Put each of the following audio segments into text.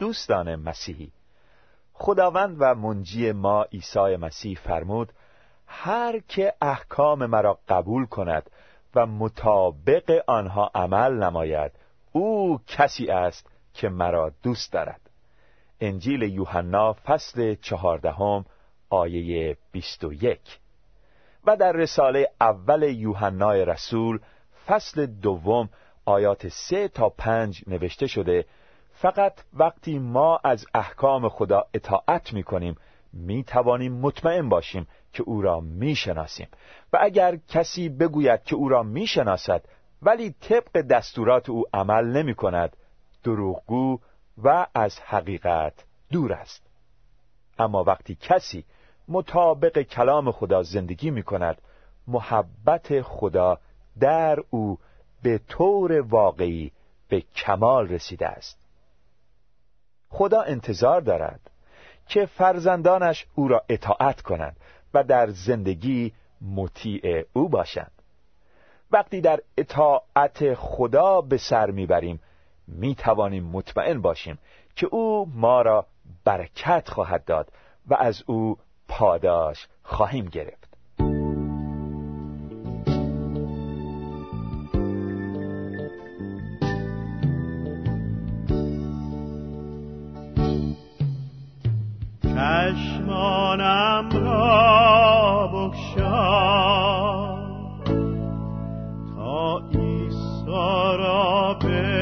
دوستان مسیحی. خداوند و منجی ما عیسی مسیح فرمود هر که احکام مرا قبول کند و مطابق آنها عمل نماید او کسی است که مرا دوست دارد. انجیل یوحنا فصل چهاردهم آیه بیست و یک. و در رساله اول یوحنای رسول فصل دوم آیات سه تا پنج نوشته شده فقط وقتی ما از احکام خدا اطاعت می کنیم می توانیم مطمئن باشیم که او را می شناسیم و اگر کسی بگوید که او را می شناسد ولی طبق دستورات او عمل نمی کند دروغگو و از حقیقت دور است. اما وقتی کسی مطابق کلام خدا زندگی می کند محبت خدا در او به طور واقعی به کمال رسیده است. خدا انتظار دارد که فرزندانش او را اطاعت کنند و در زندگی مطیع او باشند. وقتی در اطاعت خدا به سر می‌بریم می توانیم مطمئن باشیم که او ما را برکت خواهد داد و از او پاداش خواهیم گرفت. را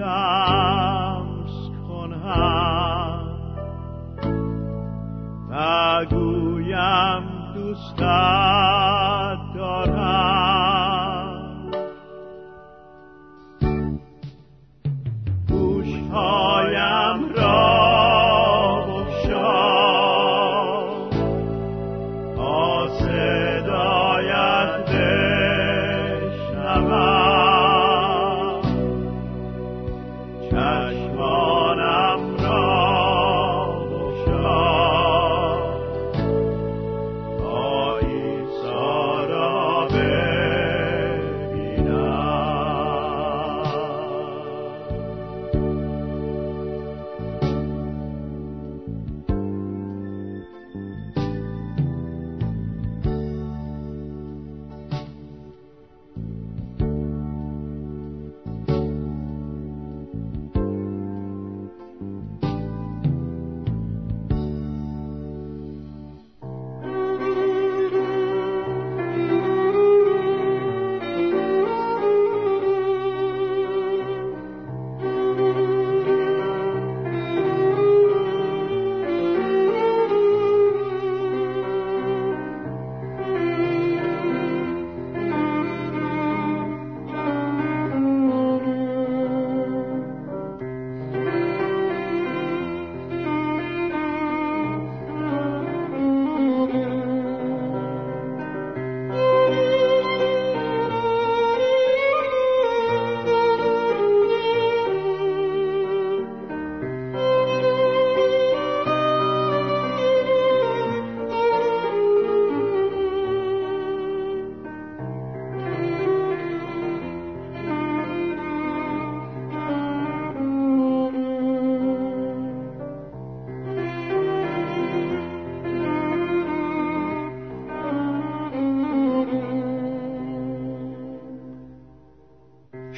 او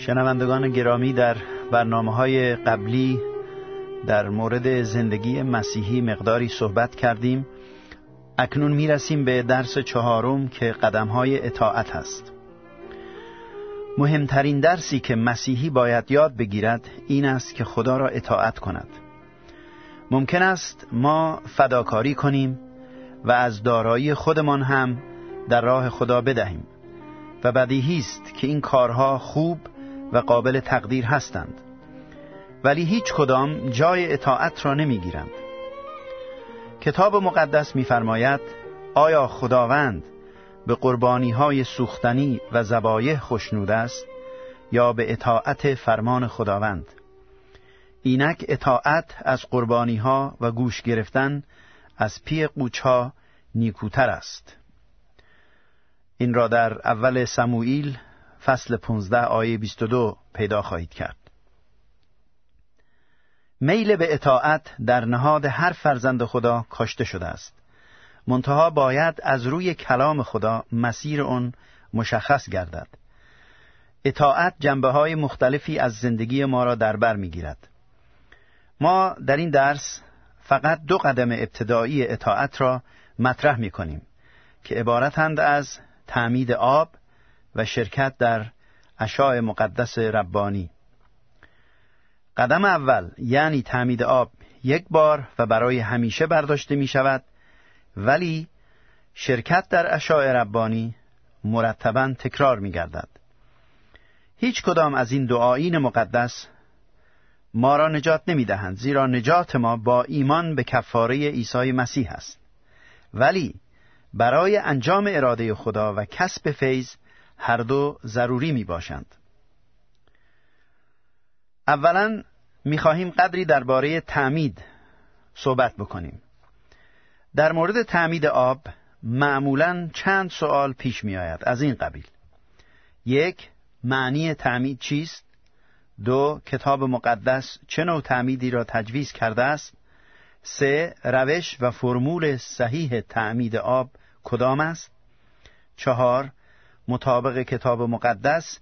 شنوندگان گرامی در برنامه های قبلی در مورد زندگی مسیحی مقداری صحبت کردیم. اکنون می‌رسیم به درس چهارم که قدم های اطاعت هست. مهمترین درسی که مسیحی باید یاد بگیرد این است که خدا را اطاعت کند. ممکن است ما فداکاری کنیم و از دارایی خودمان هم در راه خدا بدهیم و بدیهی است که این کارها خوب و قابل تقدیر هستند. ولی هیچ کدام جای اطاعت را نمی‌گیرند. کتاب مقدس می‌فرماید آیا خداوند به قربانی های سوختنی و زبایه خوشنود است یا به اطاعت فرمان خداوند؟ اینک اطاعت از قربانی ها و گوش گرفتن از پی قوچ نیکوتر است. این را در اول سموئیل فصل 15 آیه 22 پیدا خواهید کرد. میل به اطاعت در نهاد هر فرزند خدا کاشته شده است. منتها باید از روی کلام خدا مسیر آن مشخص گردد. اطاعت جنبه های مختلفی از زندگی ما را در بر می‌گیرد. ما در این درس فقط دو قدم ابتدایی اطاعت را مطرح می کنیم که عبارتند از تعمید آب و شرکت در اشاع مقدس ربانی قدم اول یعنی تعمید آب یک بار و برای همیشه برداشته می شود ولی شرکت در اشاع ربانی مرتبا تکرار می گردد. هیچ کدام از این دعایین مقدس ما را نجات نمی دهند زیرا نجات ما با ایمان به کفاره عیسی مسیح است ولی برای انجام اراده خدا و کسب فیض هر دو ضروری می باشند اولا می خواهیم قدری درباره تعمید صحبت بکنیم. در مورد تعمید آب معمولا چند سوال پیش می آید از این قبیل. یک معنی تعمید چیست؟ دو کتاب مقدس چه نوع تعمیدی را تجویز کرده است؟ سه روش و فرمول صحیح تعمید آب کدام است؟ چهار مطابق کتاب مقدس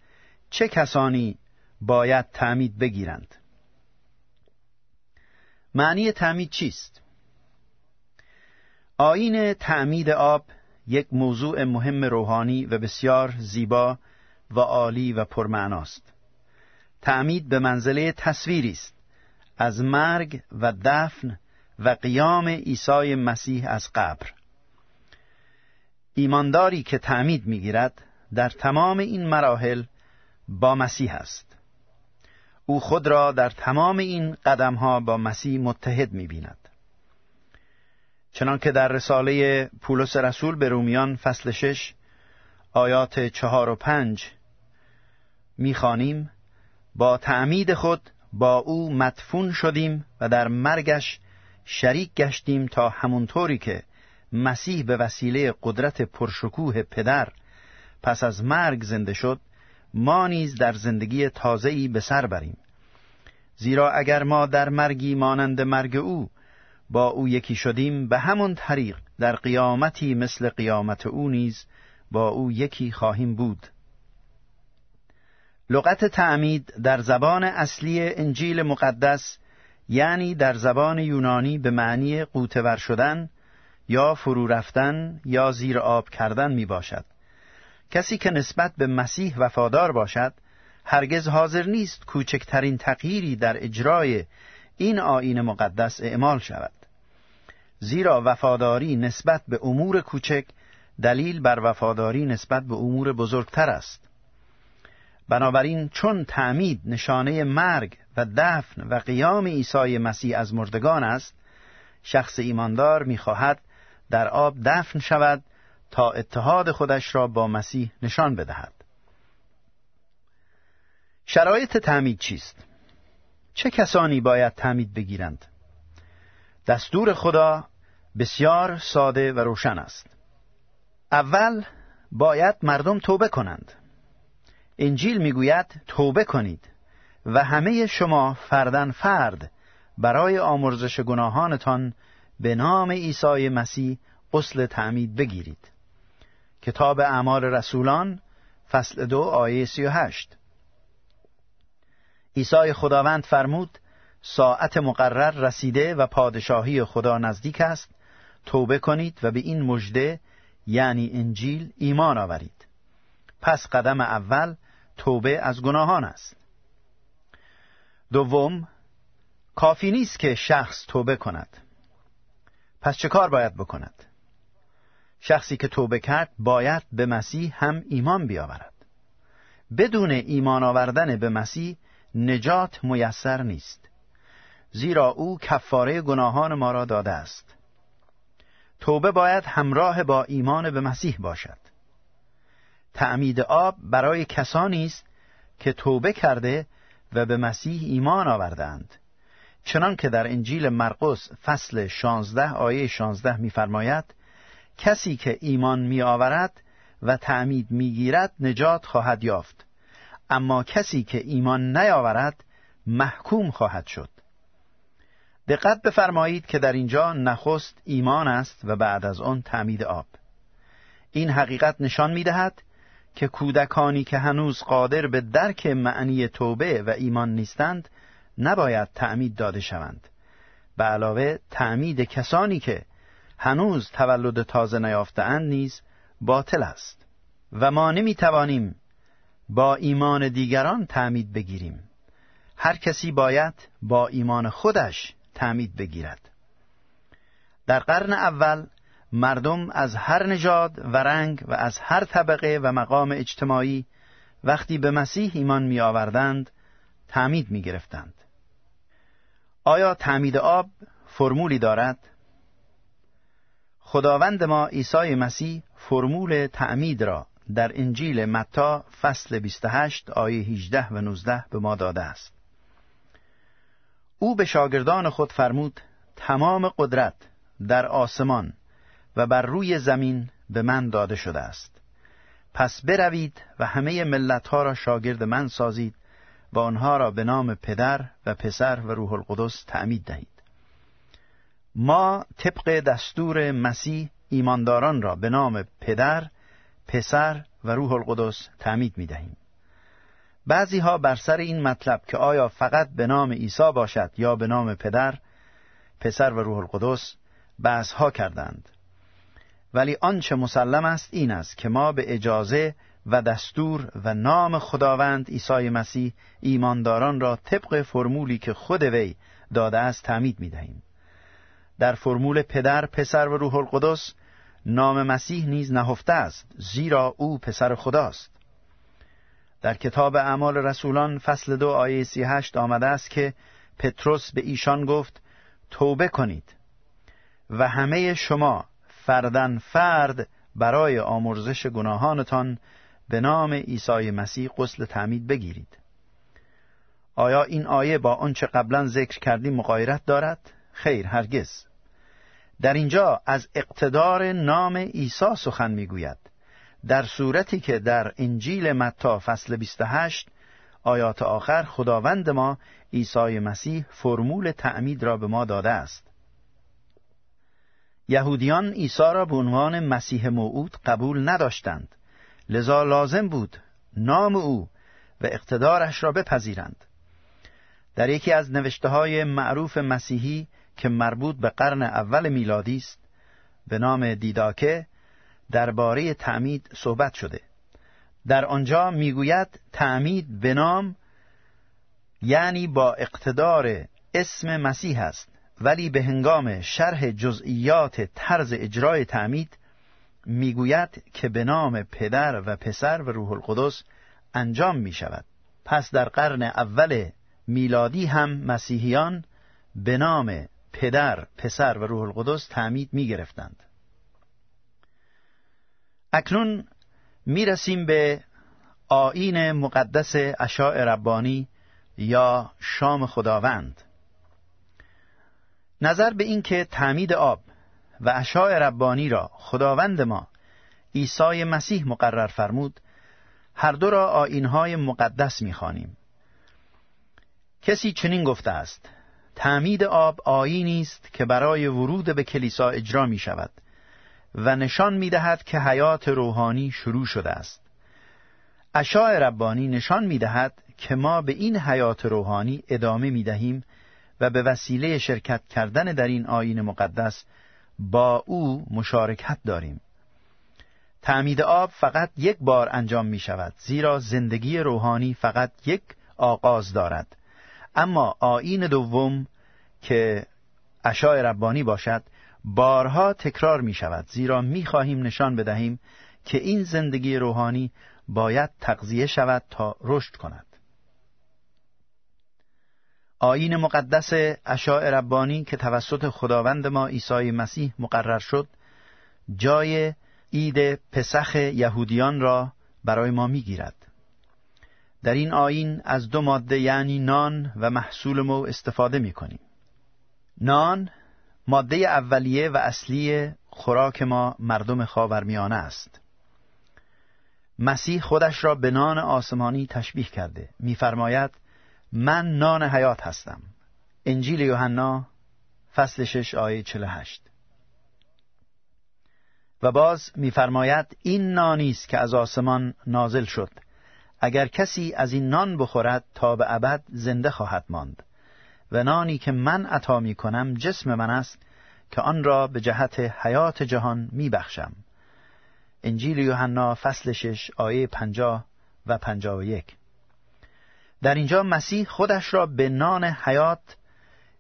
چه کسانی باید تعمید بگیرند؟ معنی تعمید چیست؟ آین تعمید آب یک موضوع مهم روحانی و بسیار زیبا و عالی و پرمعناست. تعمید به منزله تصویری است. از مرگ و دفن و قیام عیسی مسیح از قبر. ایمانداری که تعمید می‌گیرد در تمام این مراحل با مسیح است. او خود را در تمام این قدمها با مسیح متحد می‌بیند. چنانکه در رساله پولس رسول به رومیان فصل شش آیات چهار و پنج می‌خوانیم با تعمید خود با او مدفون شدیم و در مرگش شریک گشتیم تا همونطوری که مسیح به وسیله قدرت پرشکوه پدر پس از مرگ زنده شد ما نیز در زندگی تازه‌ای به سر بریم زیرا اگر ما در مرگی مانند مرگ او با او یکی شدیم به همون طریق در قیامتی مثل قیامت او نیز با او یکی خواهیم بود لغت تعمید در زبان اصلی انجیل مقدس یعنی در زبان یونانی به معنی قوتور شدن یا فرو رفتن یا زیر آب کردن می باشد. کسی که نسبت به مسیح وفادار باشد هرگز حاضر نیست کوچکترین تغییری در اجرای این آین مقدس اعمال شود. زیرا وفاداری نسبت به امور کوچک دلیل بر وفاداری نسبت به امور بزرگتر است. بنابراین چون تعمید نشانه مرگ و دفن و قیام عیسی مسیح از مردگان است شخص ایماندار می‌خواهد در آب دفن شود تا اتحاد خودش را با مسیح نشان بدهد شرایط تعمید چیست؟ چه کسانی باید تعمید بگیرند؟ دستور خدا بسیار ساده و روشن است اول باید مردم توبه کنند انجیل می‌گوید توبه کنید و همه شما فردن فرد برای آمرزش گناهانتان به نام عیسی مسیح غسل تعمید بگیرید کتاب اعمال رسولان فصل دو آیه سی و هشت. عیسی خداوند فرمود ساعت مقرر رسیده و پادشاهی خدا نزدیک است توبه کنید و به این مژده یعنی انجیل ایمان آورید. پس قدم اول توبه از گناهان است. دوم کافی نیست که شخص توبه کند. پس چه کار باید بکند؟ شخصی که توبه کرد باید به مسیح هم ایمان بیاورد. بدون ایمان آوردن به مسیح نجات میسر نیست. زیرا او کفاره گناهان ما را داده است. توبه باید همراه با ایمان به مسیح باشد. تعمید آب برای کسانی است که توبه کرده و به مسیح ایمان آوردند. چنان که در انجیل مرقس فصل 16 آیه 16 می‌فرماید کسی که ایمان می آورد و تعمید می‌گیرد نجات خواهد یافت. اما کسی که ایمان نیاورد محکوم خواهد شد. دقت بفرمایید که در اینجا نخست ایمان است و بعد از آن تعمید آب. این حقیقت نشان می‌دهد که کودکانی که هنوز قادر به درک معنی توبه و ایمان نیستند نباید تعمید داده شوند. به علاوه تعمید کسانی که هنوز تولد تازه نیافتهاند نیز باطل است و ما نمی توانیم با ایمان دیگران تعمید بگیریم هر کسی باید با ایمان خودش تعمید بگیرد در قرن اول مردم از هر نژاد و رنگ و از هر طبقه و مقام اجتماعی وقتی به مسیح ایمان می آوردند تعمید می گرفتند. آیا تعمید آب فرمولی دارد؟ خداوند ما عیسی مسیح فرمول تعمید را در انجیل متا فصل 28 آیه 18 و 19 به ما داده است. او به شاگردان خود فرمود تمام قدرت در آسمان و بر روی زمین به من داده شده است پس بروید و همه ملتها را شاگرد من سازید و آنها را به نام پدر و پسر و روح القدس تعمید دهید ما طبق دستور مسیح ایمانداران را به نام پدر، پسر و روح القدس تعمید می دهیم. بعضی ها بر سر این مطلب که آیا فقط به نام عیسی باشد یا به نام پدر، پسر و روح القدس بحث ها کردند. ولی آنچه مسلم است این است که ما به اجازه و دستور و نام خداوند عیسی مسیح ایمانداران را طبق فرمولی که خود وی داده است تعمید می دهیم. در فرمول پدر، پسر و روح القدس نام مسیح نیز نهفته است زیرا او پسر خداست. در کتاب اعمال رسولان فصل دو آیه سی هشت آمده است که پتروس به ایشان گفت توبه کنید. و همه شما فردن فرد برای آمرزش گناهانتان به نام عیسی مسیح غسل تعمید بگیرید. آیا این آیه با آنچه قبلا ذکر کردیم مقایرت دارد؟ خیر هرگز. در اینجا از اقتدار نام عیسی سخن می‌گوید. در صورتی که در انجیل متا فصل 28 آیات آخر خداوند ما عیسی مسیح فرمول تعمید را به ما داده است. یهودیان عیسی را به عنوان مسیح موعود قبول نداشتند. لذا لازم بود نام او و اقتدارش را بپذیرند. در یکی از نوشته های معروف مسیحی که مربوط به قرن اول میلادی است به نام دیداکه درباره تعمید صحبت شده. در آنجا می‌گوید تعمید به نام یعنی با اقتدار اسم مسیح است ولی به هنگام شرح جزئیات طرز اجرای تعمید می‌گوید که به نام پدر و پسر و روح القدس انجام می شود پس در قرن اول میلادی هم مسیحیان به نام پدر، پسر و روح القدس تعمید می گرفتند. اکنون می رسیم به آین مقدس اشاع ربانی یا شام خداوند نظر به اینکه تعمید آب و اشاع ربانی را خداوند ما عیسی مسیح مقرر فرمود هر دو را آینهای مقدس می‌خوانیم کسی چنین گفته است تعمید آب آینی است که برای ورود به کلیسا اجرا می شود و نشان می دهد که حیات روحانی شروع شده است. اشاع ربانی نشان می دهد که ما به این حیات روحانی ادامه می دهیم و به وسیله شرکت کردن در این آین مقدس با او مشارکت داریم. تعمید آب فقط یک بار انجام می شود زیرا زندگی روحانی فقط یک آغاز دارد. اما آین دوم که اشای ربانی باشد بارها تکرار می شود زیرا می خواهیم نشان بدهیم که این زندگی روحانی باید تقضیه شود تا رشد کند. آین مقدس اشاع ربانی که توسط خداوند ما عیسی مسیح مقرر شد جای عید پسخ یهودیان را برای ما می‌گیرد. در این آین از دو ماده یعنی نان و محصول مو استفاده می کنیم. نان ماده اولیه و اصلی خوراک ما مردم خاورمیانه است. مسیح خودش را به نان آسمانی تشبیه کرده میفرماید من نان حیات هستم انجیل یوحنا فصل 6 آیه 48 و باز میفرماید این نانی است که از آسمان نازل شد اگر کسی از این نان بخورد تا به ابد زنده خواهد ماند. و نانی که من عطا می کنم جسم من است که آن را به جهت حیات جهان می بخشم. انجیل یوحنا فصل 6 آیه 50 و 51 در اینجا مسیح خودش را به نان حیات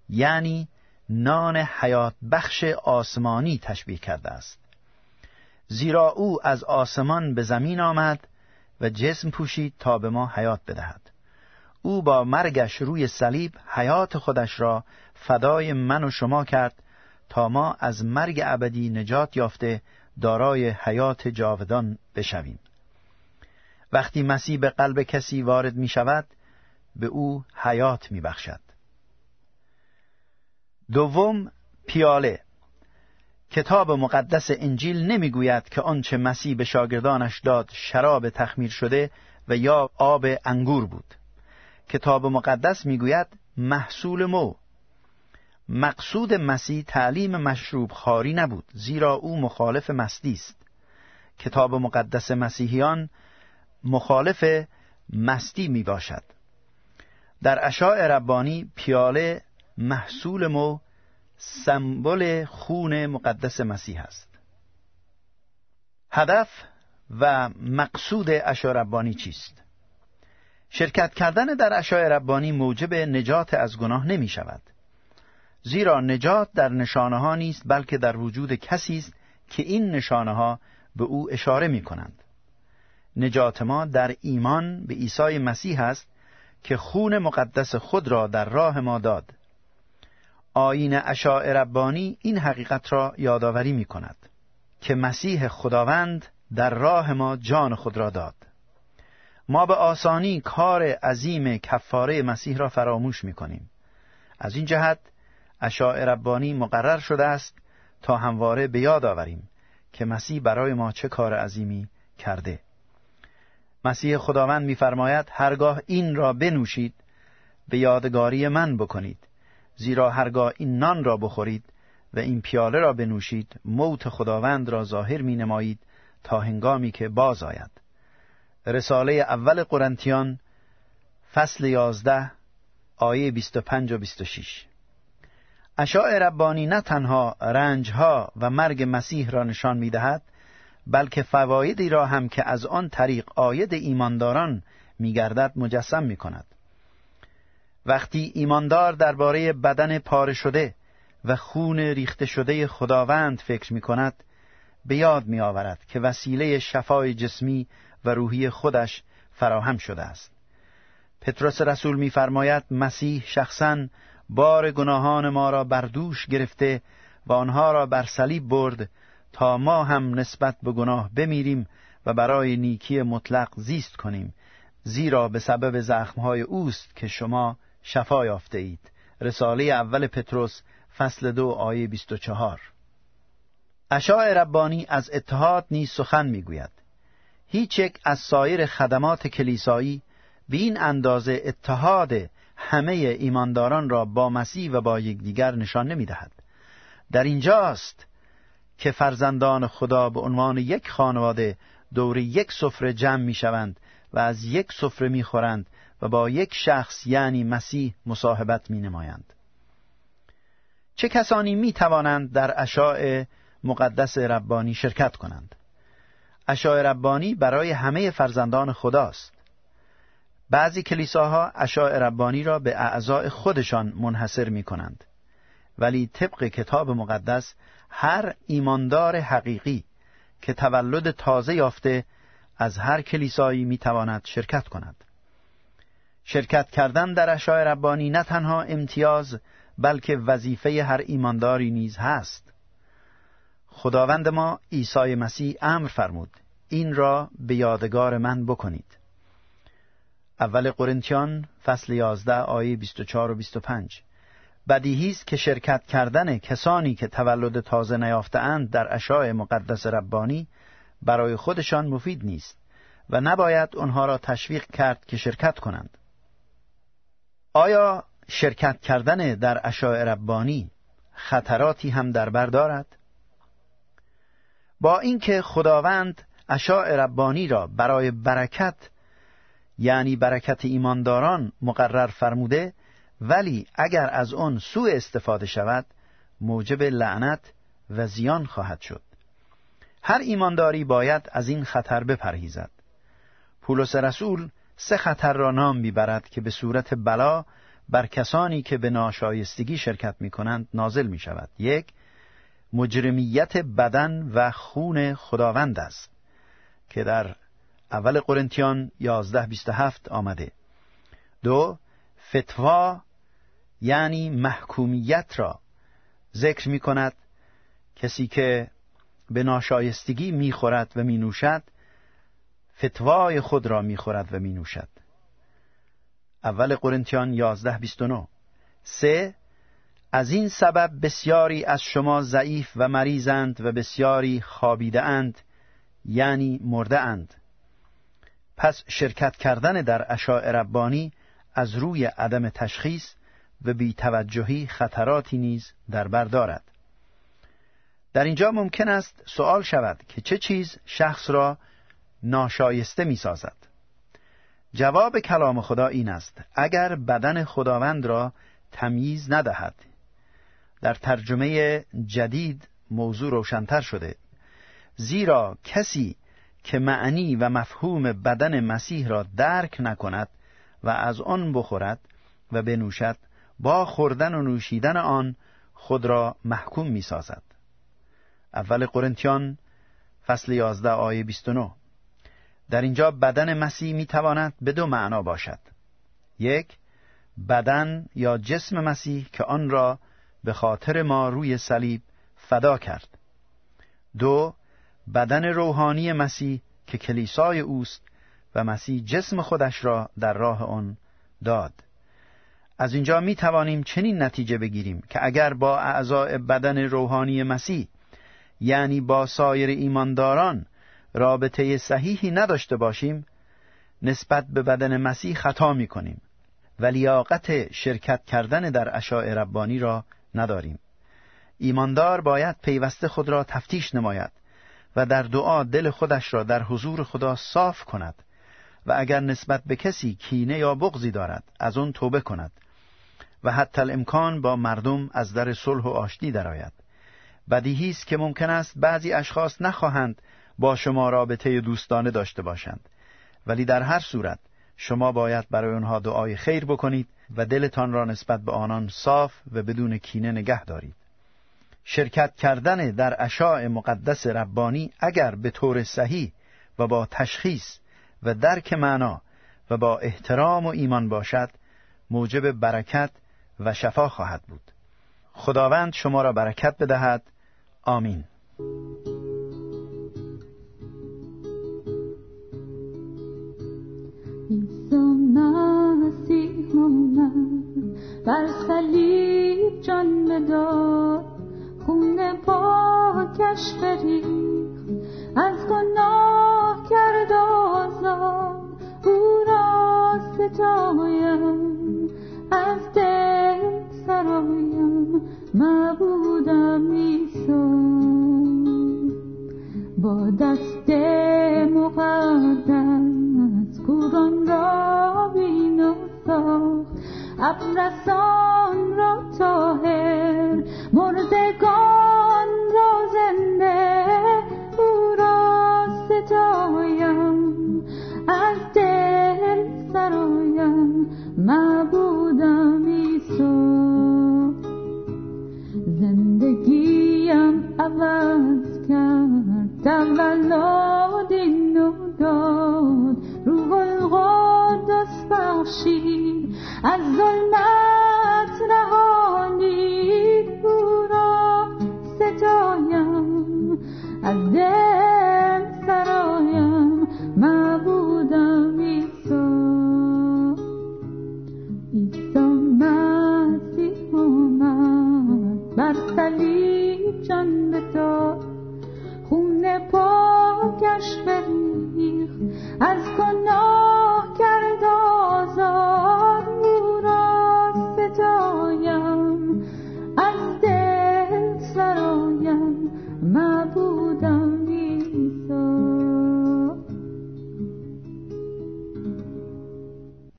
یعنی نان حیات بخش آسمانی تشبیه کرده است. زیرا او از آسمان به زمین آمد و جسم پوشید تا به ما حیات بدهد. او با مرگش روی صلیب حیات خودش را فدای من و شما کرد تا ما از مرگ ابدی نجات یافته دارای حیات جاودان بشویم. وقتی مسیح به قلب کسی وارد می شود به او حیات می بخشد. دوم پیاله. کتاب مقدس انجیل نمی‌گوید که آنچه مسیح به شاگردانش داد شراب تخمیر شده و یا آب انگور بود. کتاب مقدس می‌گوید محصول مو. مقصود مسیح تعلیم مشروب خاری نبود زیرا او مخالف مستی است. کتاب مقدس مسیحیان مخالف مستی می باشد در اشاع ربانی پیاله محصول مو سمبل خون مقدس مسیح است هدف و مقصود ربانی چیست؟ شرکت کردن در اشاع ربانی موجب نجات از گناه نمی شود. زیرا نجات در نشانه ها نیست بلکه در وجود کسی است که این نشانه ها به او اشاره می کنند. نجات ما در ایمان به عیسی مسیح است که خون مقدس خود را در راه ما داد. آین اشاع ربانی این حقیقت را یادآوری می کند که مسیح خداوند در راه ما جان خود را داد. ما به آسانی کار عظیم کفاره مسیح را فراموش می کنیم از این جهت اشاع ربانی مقرر شده است تا همواره به یاد آوریم که مسیح برای ما چه کار عظیمی کرده. مسیح خداوند میفرماید هرگاه این را بنوشید به یادگاری من بکنید. زیرا هرگاه این نان را بخورید و این پیاله را بنوشید موت خداوند را ظاهر می نمایید تا هنگامی که باز آید رساله اول قرنتیان فصل یازده آیه 25 و 26 اشاع ربانی نه تنها رنجها و مرگ مسیح را نشان می دهد بلکه فوایدی را هم که از آن طریق آید ایمانداران میگردد مجسم می کند. وقتی ایماندار درباره بدن پاره شده و خون ریخته شده خداوند فکر می کند به یاد می آورد که وسیله شفای جسمی و روحی خودش فراهم شده است. پتروس رسول میفرماید مسیح شخصا بار گناهان ما را بر دوش گرفته و آنها را بر صلیب برد تا ما هم نسبت به گناه بمیریم و برای نیکی مطلق زیست کنیم زیرا به سبب زخمهای اوست که شما شفا یافته اید رساله اول پتروس فصل دو آیه 24 اشاع ربانی از اتحاد نیز سخن می‌گوید. هیچ یک از سایر خدمات کلیسایی به این اندازه اتحاد همه ایمانداران را با مسیح و با یکدیگر نشان نمی‌دهد. در اینجاست که فرزندان خدا به عنوان یک خانواده دور یک سفره جمع می شوند و از یک سفره می خورند و با یک شخص یعنی مسیح مصاحبت می نمایند. چه کسانی می توانند در اشاع مقدس ربانی شرکت کنند؟ اشاع ربانی برای همه فرزندان خداست. بعضی کلیساها اشاع ربانی را به اعضاء خودشان منحصر می کنند. ولی طبق کتاب مقدس هر ایماندار حقیقی که تولد تازه یافته از هر کلیسایی می تواند شرکت کند. شرکت کردن در اشاع ربانی نه تنها امتیاز بلکه وظیفه هر ایمانداری نیز هست. خداوند ما عیسی مسیح امر فرمود این را به یادگار من بکنید. اول قرنتیان فصل 11 آیه 24 و 25 بدیهی است که شرکت کردن کسانی که تولد تازه نیافتهاند در اشاع مقدس ربانی برای خودشان مفید نیست و نباید آنها را تشویق کرد که شرکت کنند. آیا شرکت کردن در اشاع ربانی خطراتی هم در بر دارد؟ با اینکه خداوند اشاع ربانی را برای برکت یعنی برکت ایمانداران مقرر فرموده ولی اگر از آن سوء استفاده شود موجب لعنت و زیان خواهد شد هر ایمانداری باید از این خطر بپرهیزد پولس رسول سه خطر را نام می‌برد که به صورت بلا بر کسانی که به ناشایستگی شرکت می کنند نازل می شود یک مجرمیت بدن و خون خداوند است که در اول قرنتیان 11:27 آمده. دو فتوا یعنی محکومیت را ذکر می کند کسی که به ناشایستگی می خورد و می نوشد فتوای خود را می خورد و می نوشد اول قرنتیان 11:29 سه از این سبب بسیاری از شما ضعیف و مریضند و بسیاری خابیده اند یعنی مرده اند پس شرکت کردن در اشاع ربانی از روی عدم تشخیص و بیتوجهی خطراتی نیز در بر دارد. در اینجا ممکن است سوال شود که چه چیز شخص را ناشایسته می سازد جواب کلام خدا این است اگر بدن خداوند را تمییز ندهد. در ترجمه جدید موضوع روشنتر شده زیرا کسی که معنی و مفهوم بدن مسیح را درک نکند و از آن بخورد و بنوشد با خوردن و نوشیدن آن خود را محکوم می سازد. اول قرنتیان فصل 11 آیه 29 در اینجا بدن مسیح می تواند به دو معنا باشد. یک بدن یا جسم مسیح که آن را به خاطر ما روی صلیب فدا کرد. دو بدن روحانی مسیح که کلیسای اوست و مسیح جسم خودش را در راه آن داد. از اینجا می توانیم چنین نتیجه بگیریم که اگر با اعضای بدن روحانی مسیح یعنی با سایر ایمانداران رابطه صحیحی نداشته باشیم نسبت به بدن مسیح خطا می کنیم و لیاقت شرکت کردن در اشاع ربانی را نداریم. ایماندار باید پیوسته خود را تفتیش نماید و در دعا دل خودش را در حضور خدا صاف کند و اگر نسبت به کسی کینه یا بغضی دارد از آن توبه کند و حتی الامکان با مردم از در صلح و آشتی درآید. بدیهی است که ممکن است بعضی اشخاص نخواهند با شما رابطه دوستانه داشته باشند. ولی در هر صورت شما باید برای آنها دعای خیر بکنید و دلتان را نسبت به آنان صاف و بدون کینه نگه دارید. شرکت کردن در اشاع مقدس ربانی اگر به طور صحیح و با تشخیص و درک معنا و با احترام و ایمان باشد موجب برکت و شفا خواهد بود. خداوند شما را برکت بدهد. آمین. بر صلیب جان بداد خون پاکش بریخت از گناه کرد آزاد او را ستایم. از دل سرایم. مبودم ایسا با دست ابرسان را تاهر مردگان را زنده او را ستایم. از دل سرایم معبودم ایسو. زندگیم عوض کرد تولد نو داد. روح القدس بخشید. از ظلمت